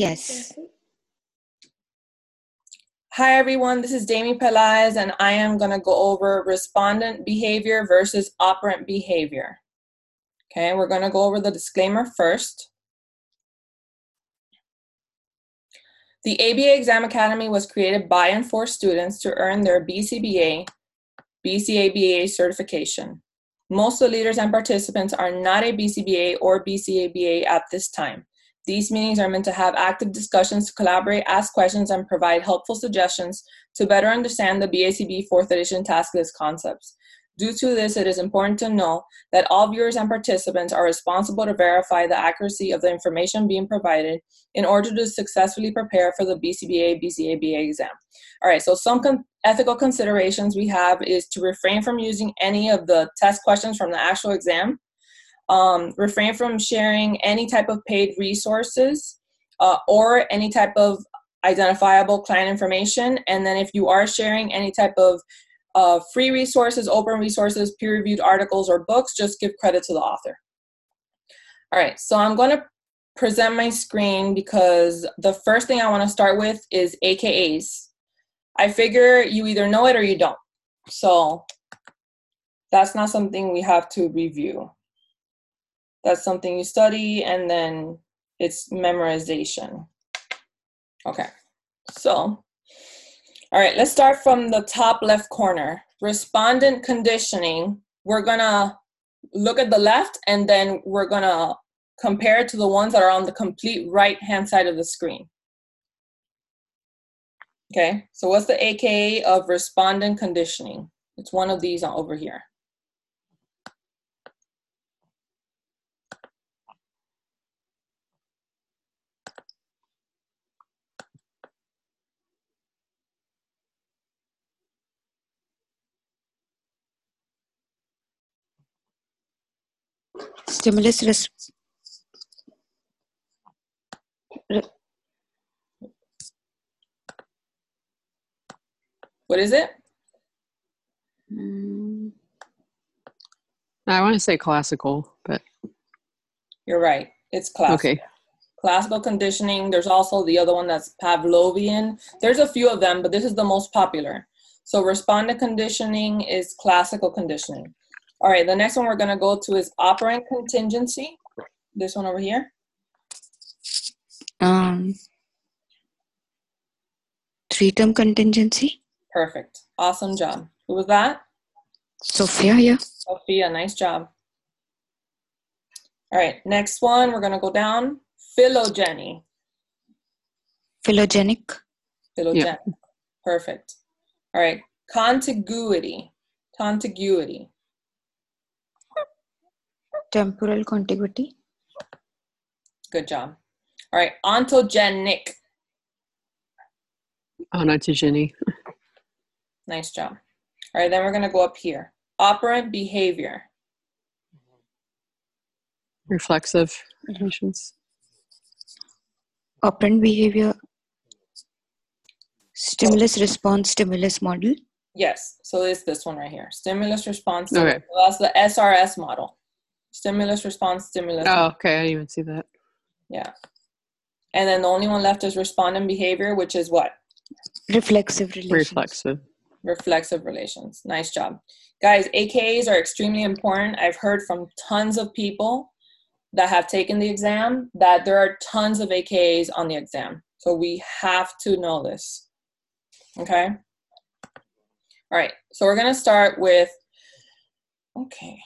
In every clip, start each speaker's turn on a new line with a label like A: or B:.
A: Yes.
B: Hi, everyone. This is Dami Pelaez, and I am going to go over respondent behavior versus operant behavior. Okay, we're going to go over the disclaimer first. The ABA Exam Academy was created by and for students to earn their BCBA, BCABA certification. Most of the leaders and participants are not a BCBA or BCABA at this time. These meetings are meant to have active discussions to collaborate, ask questions, and provide helpful suggestions to better understand the BACB 4th edition task list concepts. Due to this, it is important to know that all viewers and participants are responsible to verify the accuracy of the information being provided in order to successfully prepare for the BCBA BCABA exam. All right, so some con- ethical considerations we have is to refrain from using any of the test questions from the actual exam, um, refrain from sharing any type of paid resources uh, or any type of identifiable client information. And then if you are sharing any type of uh, free resources, open resources, peer reviewed articles, or books, just give credit to the author. All right, so I'm going to present my screen because the first thing I want to start with is AKAs. I figure you either know it or you don't. So that's not something we have to review. That's something you study and then it's memorization. Okay, so all right, let's start from the top left corner. Respondent conditioning. We're gonna look at the left and then we're gonna compare it to the ones that are on the complete right hand side of the screen. Okay, so what's the AKA of respondent conditioning? It's one of these over here.
A: Stimulus res-
B: What is it?
A: Mm,
C: I want to say classical, but
B: You're right. It's classical.
C: okay.
B: Classical conditioning. There's also the other one that's Pavlovian. There's a few of them, but this is the most popular. So respondent conditioning is classical conditioning. All right, the next one we're going to go to is operant contingency. This one over here.
A: um, three term contingency.
B: Perfect. Awesome job. Who was that?
A: Sophia yeah.
B: Sophia. Nice job. All right, next one we're going to go down. Phylogeny.
A: Phylogenic.
B: Phylogeny. Perfect. All right, contiguity. Contiguity.
A: Temporal contiguity.
B: Good job. All right, ontogenic.
C: Onatogeny.
B: Nice job. All right, then we're going to go up here. Operant behavior.
C: Reflexive relations.
A: Operant behavior. Stimulus response stimulus model.
B: Yes, so it's this one right here. Stimulus response.
C: Okay.
B: So that's the SRS model. Stimulus response stimulus.
C: Oh, okay. I didn't even see that.
B: Yeah. And then the only one left is respondent behavior, which is what?
A: Reflexive relations.
C: Reflexive.
B: Reflexive relations. Nice job. Guys, AKAs are extremely important. I've heard from tons of people that have taken the exam that there are tons of AKAs on the exam. So we have to know this. Okay? All right. So we're going to start with okay.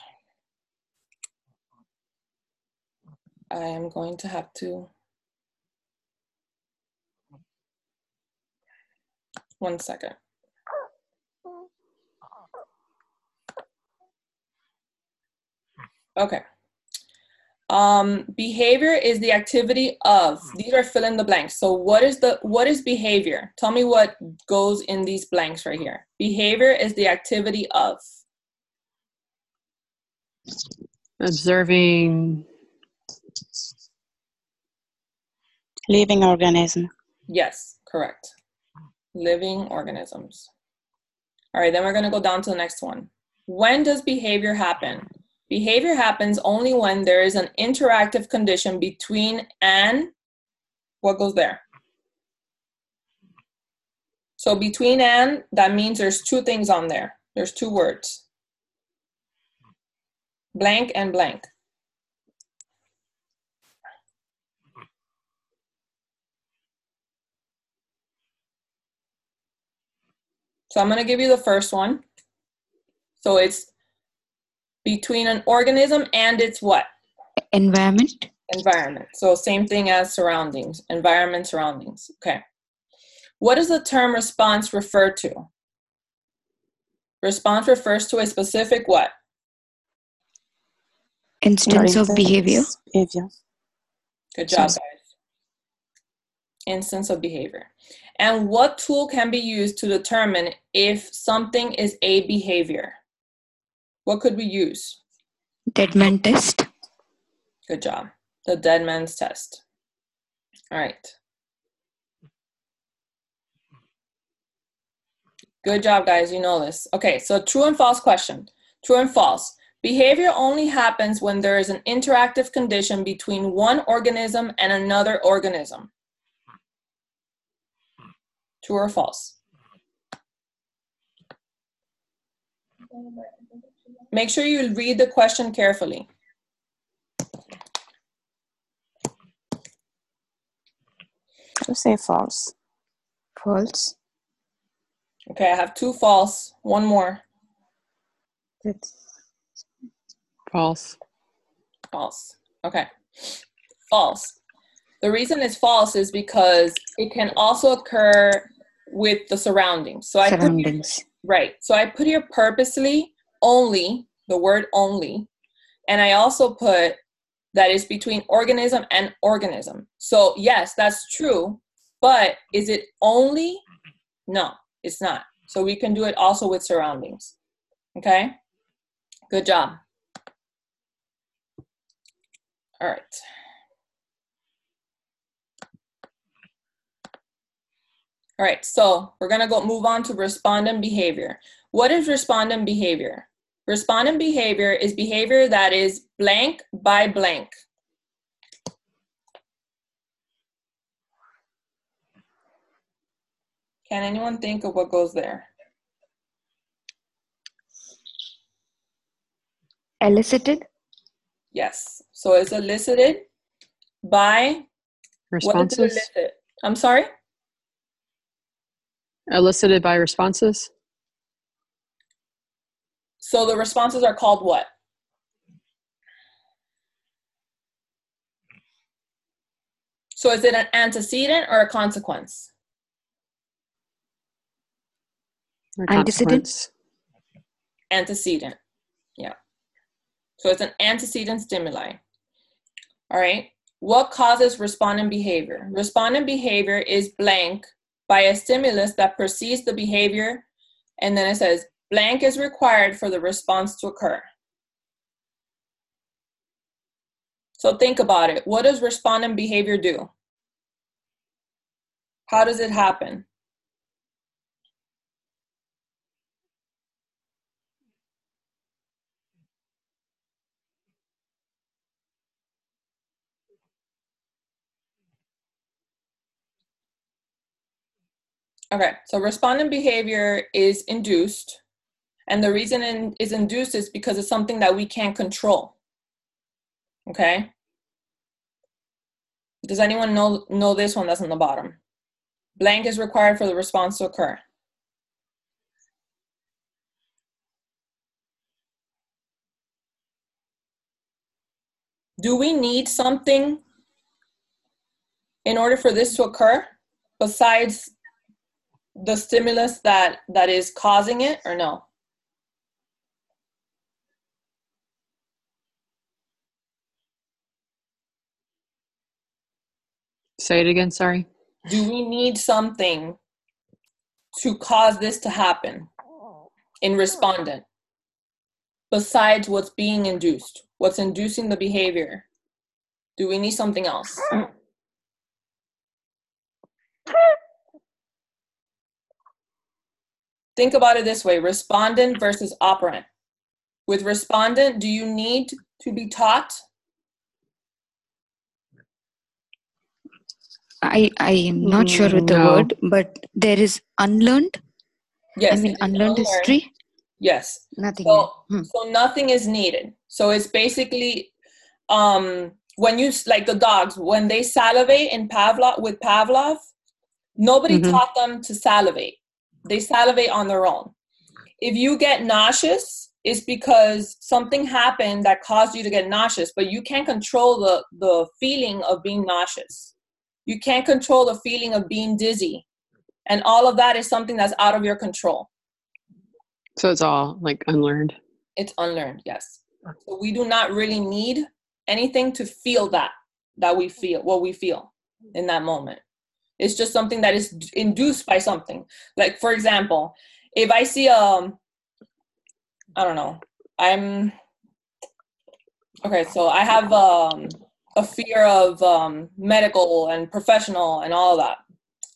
B: I am going to have to one second. Okay. Um, behavior is the activity of. These are fill in the blanks. So what is the what is behavior? Tell me what goes in these blanks right here. Behavior is the activity of.
C: Observing.
D: Living organism.
B: Yes, correct. Living organisms. All right, then we're going to go down to the next one. When does behavior happen? Behavior happens only when there is an interactive condition between an What goes there? So between and, that means there's two things on there. There's two words. Blank and blank. So I'm going to give you the first one. So it's between an organism and its what?
A: Environment.
B: Environment. So same thing as surroundings, environment, surroundings. Okay. What does the term response refer to? Response refers to a specific what?
A: Instance of behavior.
D: Behavior.
B: Good job, guys. Instance of behavior. And what tool can be used to determine if something is a behavior? What could we use?
A: Dead Deadman test.
B: Good job. The dead man's test. All right. Good job, guys. You know this. Okay, so true and false question. True and false. Behavior only happens when there is an interactive condition between one organism and another organism. True or false? Make sure you read the question carefully.
D: To say false.
A: False.
B: Okay, I have two false, one more
A: It's
C: False.
B: false. Okay, false. The reason it's false is because it can also occur with the surroundings. So I put here, right. So I put here purposely only the word only, and I also put that is between organism and organism. So yes, that's true, but is it only? No, it's not. So we can do it also with surroundings. Okay? Good job. All right. All right, so we're gonna go move on to respondent behavior. What is respondent behavior? Respondent behavior is behavior that is blank by blank. Can anyone think of what goes there?
A: Elicited.
B: Yes. So it's elicited by what does it
C: Responses?
B: elicit? I'm sorry?
C: Elicited by responses?
B: So the responses are called what? So is it an antecedent or a consequence?
A: Antecedent?
B: Antecedent. Yeah. So it's an antecedent stimuli. All right. What causes respondent behavior? Respondent behavior is blank by a stimulus that precedes the behavior, and then it says blank is required for the response to occur. So think about it. What does respondent behavior do? How does it happen? Okay, so respondent behavior is induced, and the reason it is induced is because it's something that we can't control. Okay? Does anyone know know this one that's on the bottom? Blank is required for the response to occur. Do we need something in order for this to occur besides the stimulus that that is causing it or no?
C: Say it again, sorry.
B: Do we need something to cause this to happen in respondent besides what's being induced? What's inducing the behavior? Do we need something else? Think about it this way respondent versus operant. With respondent, do you need to be taught?
A: I I am not sure with the
C: no.
A: word, but there is unlearned.
B: Yes.
A: I mean, unlearned
B: unlearned.
A: history.
B: Yes.
A: Nothing.
B: So,
A: Hmm.
B: so nothing is needed. So it's basically um, when you like the dogs when they salivate in Pavlov with Pavlov, nobody
C: Mhm.
B: taught them to salivate. They salivate on their own. If you get nauseous, it's because something happened that caused you to get nauseous, but you can't control the the feeling of being nauseous. You can't control the feeling of being dizzy, and all of that is something that's out of your control.
C: So it's all like unlearned.
B: it's unlearned yes so we do not really need anything to feel that that we feel what we feel in that moment it's just something that is induced by something. Like for example if i see um i don't know. I'm okay so i have um a fear of um medical and professional and all that.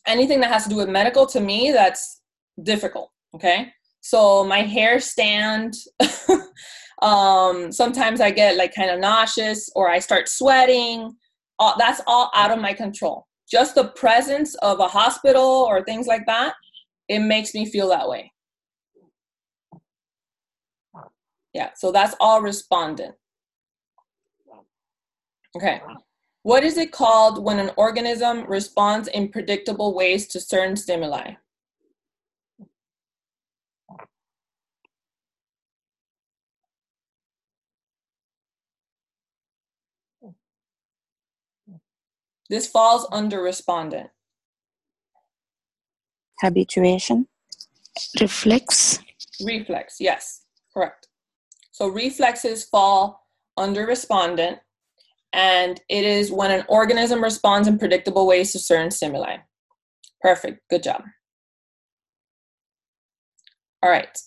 B: Anything that has to do with medical to me that's difficult okay? So my hair stand um sometimes i get like kind of nauseous or i start sweating. All, that's all out of my control just the presence of a hospital or things like that it makes me feel that way. Yeah so that's all respondent. Okay. What is it called when an organism responds in predictable ways to certain stimuli this falls under respondent
D: Habituation.
A: Reflex.
B: Reflex, yes, correct. So reflexes fall under respondent, and it is when an organism responds in predictable ways to certain stimuli. Perfect, good job. All right,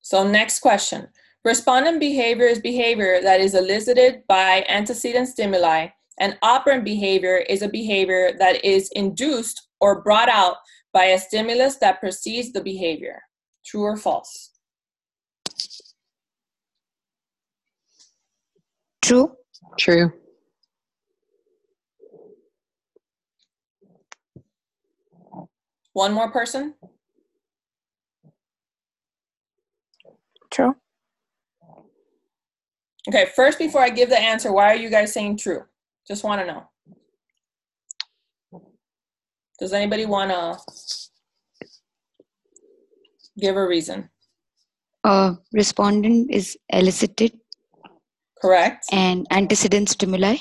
B: so next question. Respondent behavior is behavior that is elicited by antecedent stimuli, and operant behavior is a behavior that is induced or brought out by a stimulus that precedes the behavior. True or false?
A: True.
C: True.
B: One more person?
D: True.
B: Okay, first, before I give the answer, why are you guys saying true? Just want to know. Does anybody want to give a reason?
A: Uh, respondent is elicited
B: Correct?
A: and antecedent stimuli.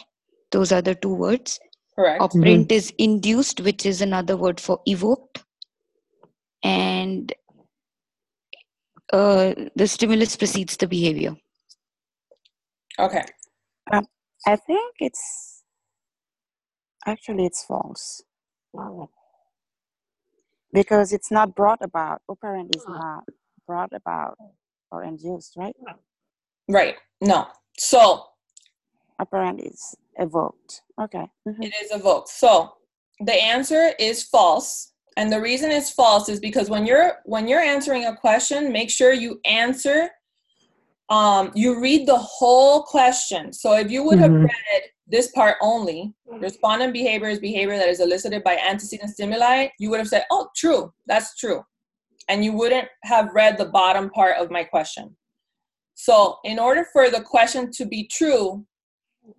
A: Those are the two words.
B: Correct.
A: Operant is induced, which is another word for evoked. And uh, the stimulus precedes the behavior.
B: Okay.
D: I think it's actually it's false because it's not brought about. Operant is not brought about or induced, right?
B: Right. No. So
D: Operant is evoked. Okay. mhm.
B: it is evoked. So the answer is false. And the reason it's false is because when you're when you're answering a question, make sure you answer um, you read the whole question. So if you would have
C: Mhm.
B: read this part only, respondent behavior is behavior that is elicited by antecedent stimuli, you would have said, oh, true, that's true. And you wouldn't have read the bottom part of my question. So in order for the question to be true,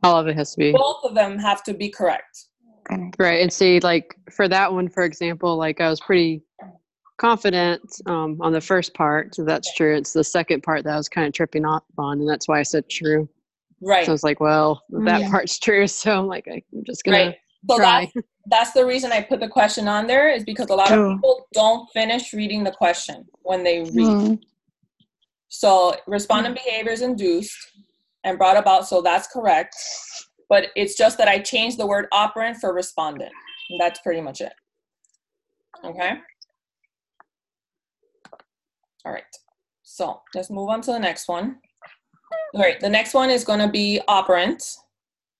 C: All of it has to be
B: both of them have to be correct.
A: Correct.
C: right. And see, like for that one, for example, like I was pretty confident um, on the first part, so that's true. It's the second part that I was kind of tripping off on, and that's why I said true.
B: Right.
C: So I was like, well, that
A: Mm.
C: part's true. So I'm like, I'm just gonna
B: Right. So
C: try.
B: that's, that's the reason I put the question on there is because a lot
A: True.
B: of people don't finish reading the question when they read.
A: Mm.
B: So respondent behavior is induced and brought about, so that's correct. But it's just that I changed the word operant for respondent. And that's pretty much it. Okay? All right. So let's move on to the next one. All right, the next one is going to be operant.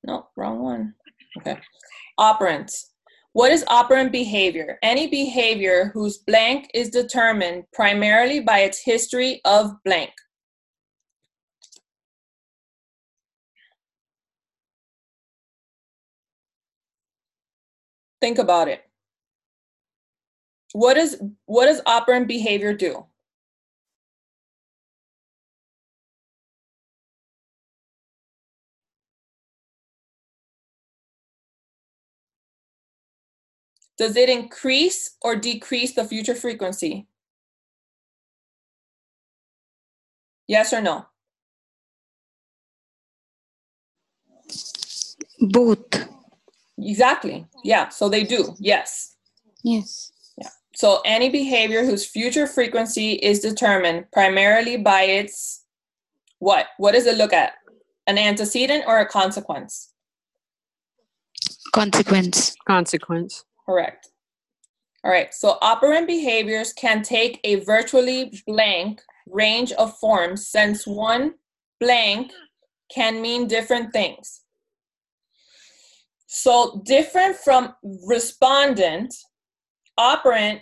B: No, wrong one. Okay. Operant. What is operant behavior? Any behavior whose blank is determined primarily by its history of blank. Think about it. What is what does operant behavior do? Does it increase or decrease the future frequency? Yes or no?
A: Both.
B: Exactly. Yeah, so they do. Yes.
A: Yes. Yeah.
B: So any behavior whose future frequency is determined primarily by its what? What does it look at? An antecedent or a consequence?
A: Consequence.
C: Consequence.
B: Correct. All right, so operant behaviors can take a virtually blank range of forms since one blank can mean different things. So, different from respondent, operant,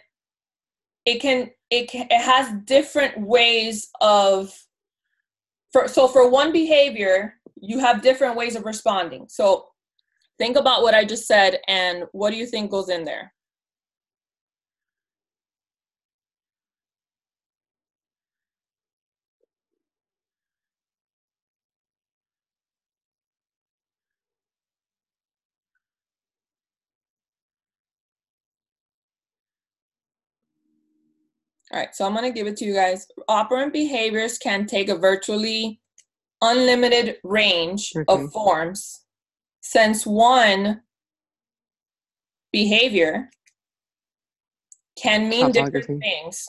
B: it can, it can, it has different ways of, for, so for one behavior, you have different ways of responding. So, think about what I just said and what do you think goes in there? All right, so I'm gonna give it to you guys. Operant behaviors can take a virtually unlimited range
C: Okay.
B: of forms since one behavior can mean different things.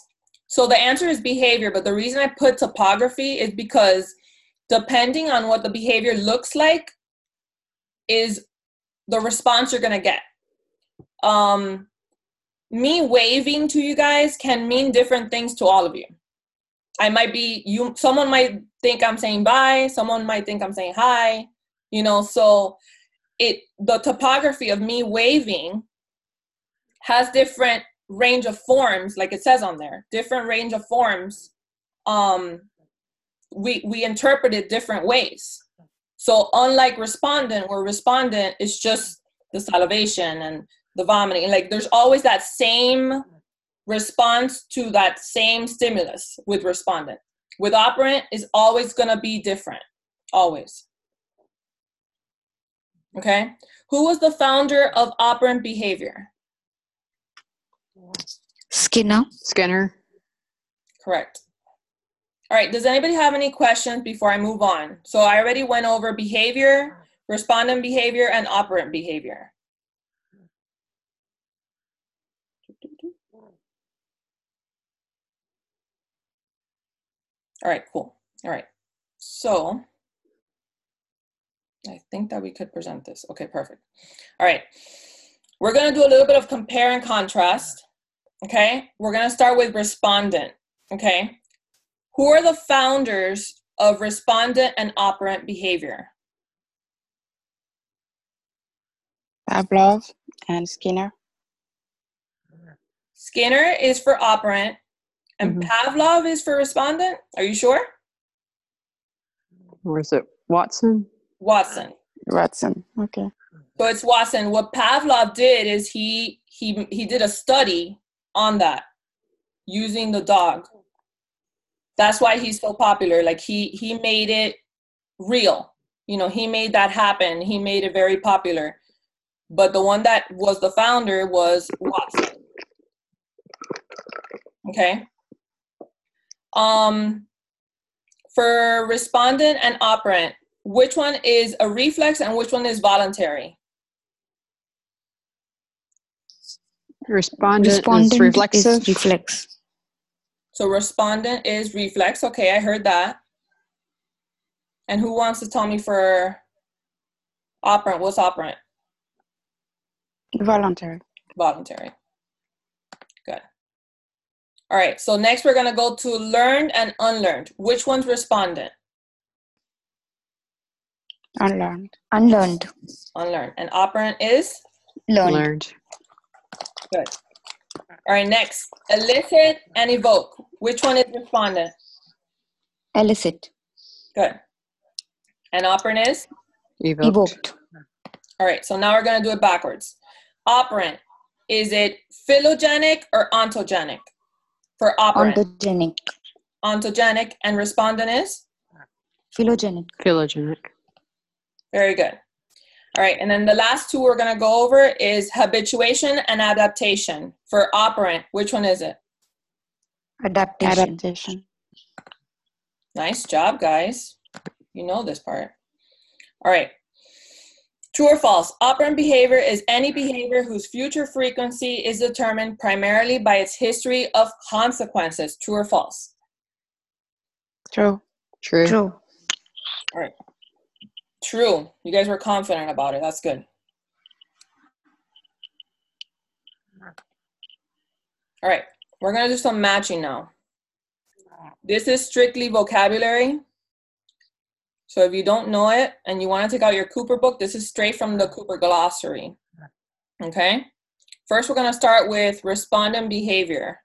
B: So the answer is behavior, but the reason I put topography is because depending on what the behavior looks like is the response you're gonna get. Um, me waving to you guys can mean different things to all of you. I might be you someone might think I'm saying bye, someone might think I'm saying hi, you know, so it the topography of me waving has different range of forms like it says on there. Different range of forms um we we interpret it different ways. So unlike respondent where respondent is just the salivation and the vomiting like there's always that same response to that same stimulus with respondent with operant is always going to be different always okay who was the founder of operant behavior
A: Skinner.
C: Skinner.
B: correct all right does anybody have any questions before i move on so i already went over behavior respondent behavior and operant behavior All right, cool. All right. So I think that we could present this. Okay, perfect. All right. We're going to do a little bit of compare and contrast. Okay. We're going to start with respondent. Okay. Who are the founders of respondent and operant behavior?
D: Pavlov and Skinner.
B: Skinner is for operant and
C: Mhm.
B: Pavlov is for respondent. Are you sure?
C: Or is it Watson?
B: Watson.
D: Watson. Okay.
B: So it's Watson. What Pavlov did is he he he did a study on that using the dog. That's why he's so popular. Like he he made it real. You know, he made that happen. He made it very popular. But the one that was the founder was Watson. Okay. Um for respondent and operant, which one is a reflex and which one is voluntary?
C: Respondent,
A: Respondent
C: is reflexive.
A: is reflex.
B: So respondent is reflex. Okay, I heard that. And who wants to tell me for operant? What's operant?
D: Voluntary.
B: Voluntary. Good. All right, so next we're gonna go to learned and unlearned. Which one's respondent?
D: Unlearned.
A: Unlearned.
B: Unlearned. And operant is?
A: Learned.
C: Learned.
B: Good. All right, next. Elicit and evoke. Which one is respondent?
A: Elicit.
B: Good. And operant is?
C: Evoked.
A: Evoked.
B: All right, so now we're gonna do it backwards. Operant, is it phylogenic or ontogenic for operant?
A: Ontogenic.
B: ontogenic and respondent is?
A: Phylogenic.
C: Phylogenic.
B: Very good. All right, and then the last two we're going to go over is habituation and adaptation. For operant, which one is it?
A: Adaptation.
D: Adaptation.
B: Nice job, guys. You know this part. All right. True or false? Operant behavior is any behavior whose future frequency is determined primarily by its history of consequences. True or false?
D: True.
C: True.
A: True.
B: True. You guys were confident about it. That's good. All right. We're going to do some matching now. This is strictly vocabulary. So if you don't know it and you want to take out your Cooper book, this is straight from the Cooper glossary. Okay? First, we're going to start with respondent behavior.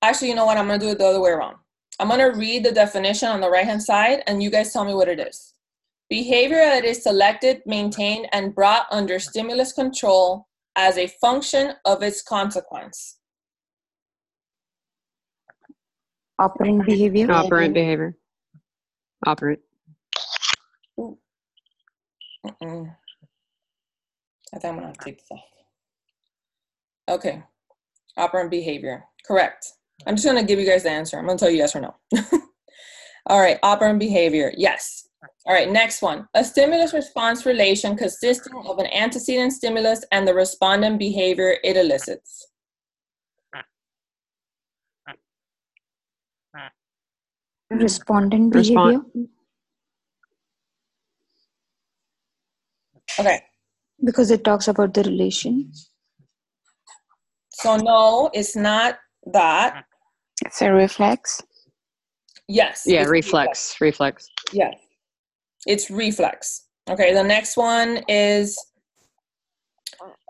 B: Actually, you know what? I'm going to do it the other way around. I'm going to read the definition on the right hand side and you guys tell me what it is. Behavior that is selected, maintained, and brought under stimulus control as a function of its consequence.
A: Operant behavior.
C: Operant behavior. Operant.
B: Mm-mm. I think I'm gonna have to take this off. Okay. Operant behavior. Correct. I'm just gonna give you guys the answer. I'm gonna tell you yes or no. All right, operant behavior. Yes. All right, next one. A stimulus response relation consisting of an antecedent stimulus and the respondent behavior it elicits.
A: Respondent
C: Respond-
A: behavior.
B: Okay.
A: Because it talks about the relation.
B: So no, it's not that.
D: It's a reflex.
B: Yes.
C: Yeah,
B: it's
C: reflex. Reflex.
B: Yes. It's reflex. Okay, the next one is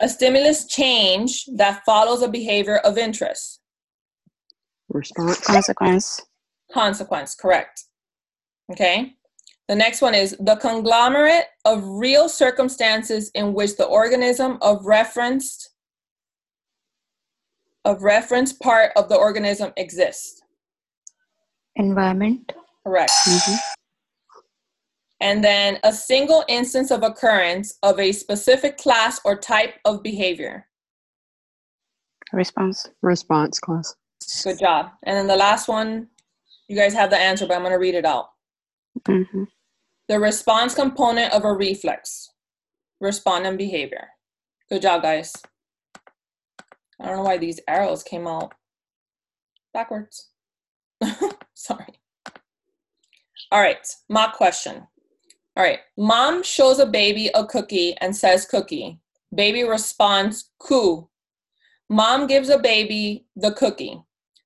B: a stimulus change that follows a behavior of interest.
C: Response.
D: Consequence.
B: Consequence, correct. Okay. The next one is the conglomerate of real circumstances in which the organism of referenced of reference part of the organism exists.
A: Environment.
B: Correct.
C: Mhm.
B: And then a single instance of occurrence of a specific class or type of behavior.
D: Response.
C: Response class.
B: Good job. And then the last one, you guys have the answer, but I'm going to read it out.
D: hmm
B: The response component of a reflex, respondent behavior. Good job, guys. I don't know why these arrows came out backwards. Sorry. All right, mock question. All right, mom shows a baby a cookie and says cookie. Baby responds coo. Mom gives a baby the cookie.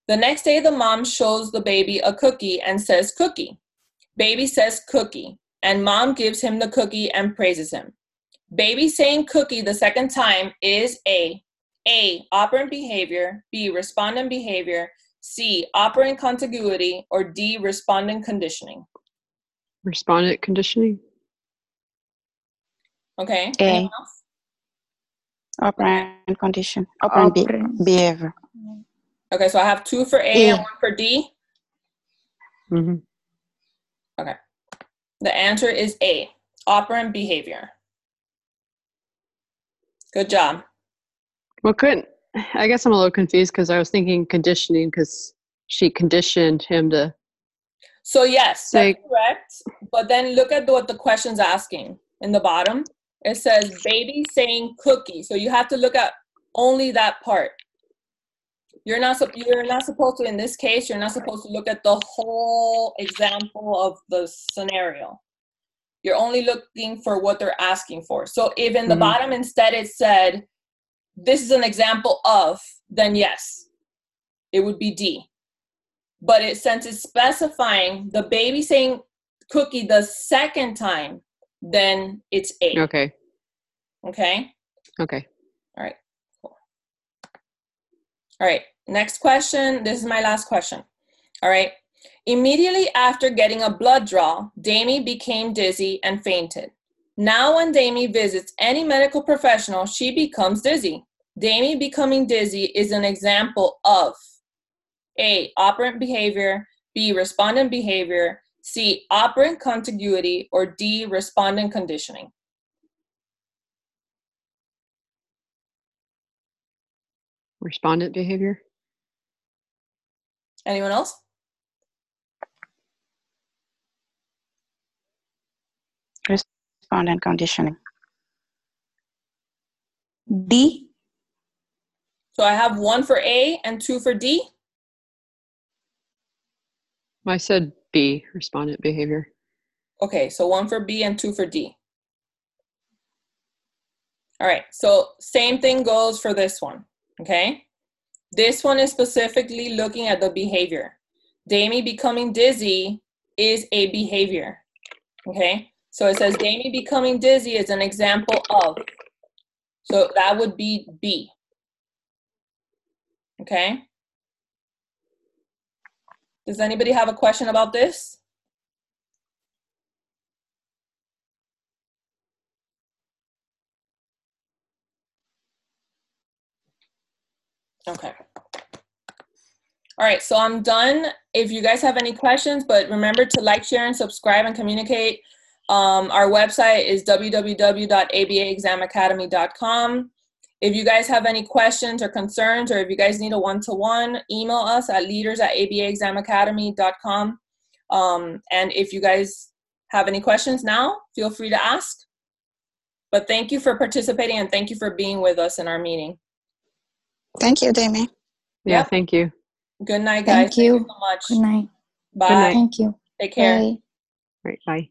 B: The next day, the mom shows the baby a cookie and says cookie. Baby says cookie, and mom gives him the cookie and praises him. Baby saying cookie the second time is A. A. Operant behavior. B. Respondent behavior. C. Operant contiguity. Or D. Respondent conditioning.
C: Respondent conditioning.
B: Okay.
D: A. Operant condition. Operant be- behavior.
B: Okay, so I have two for A and one for D.
C: hmm Okay.
B: The answer is A. Operant behavior. Good job.
C: Well, couldn't. I guess I'm a little confused because I was thinking conditioning because she conditioned him to.
B: So yes, that's correct. But then look at what the question's asking in the bottom. It says baby saying cookie. So you have to look at only that part. You're not you're not supposed to in this case. You're not supposed to look at the whole example of the scenario. You're only looking for what they're asking for. So if in the
C: Mhm.
B: bottom instead it said this is an example of, then yes, it would be D. But it since it's specifying the baby saying cookie the second time, then it's A.
C: Okay.
B: Okay?
C: Okay.
B: All right. Cool. All right. Next question. This is my last question. All right. Immediately after getting a blood draw, Damie became dizzy and fainted. Now, when Damie visits any medical professional, she becomes dizzy. Damie becoming dizzy is an example of A. Operant behavior, B. Respondent behavior, C. Operant contiguity, or D. Respondent conditioning.
C: Respondent behavior.
B: Anyone else?
D: Respondent conditioning.
A: D.
B: So I have one for A and two for D.
C: I said B, respondent behavior.
B: Okay, so one for B and two for D. All right, so same thing goes for this one, okay? This one is specifically looking at the behavior. Damie becoming dizzy is a behavior, okay? So it says Damie becoming dizzy is an example of. So that would be B. Okay? Does anybody have a question about this? Okay. All right, so I'm done. If you guys have any questions, but remember to like, share, and subscribe and communicate. Um, our website is www.abaexamacademy.com. If you guys have any questions or concerns, or if you guys need a one-to-one, email us at leaders at abaexamacademy.com. Um, and if you guys have any questions now, feel free to ask. But thank you for participating and thank you for being with us in our meeting.
E: Thank you, Damie.
C: Yeah,
B: Yep.
C: thank you.
B: Good night, guys.
A: Thank you.
B: so much.
A: Good night.
B: Bye.
C: night.
A: Thank you.
B: Take care.
A: Bye.
C: Right, bye.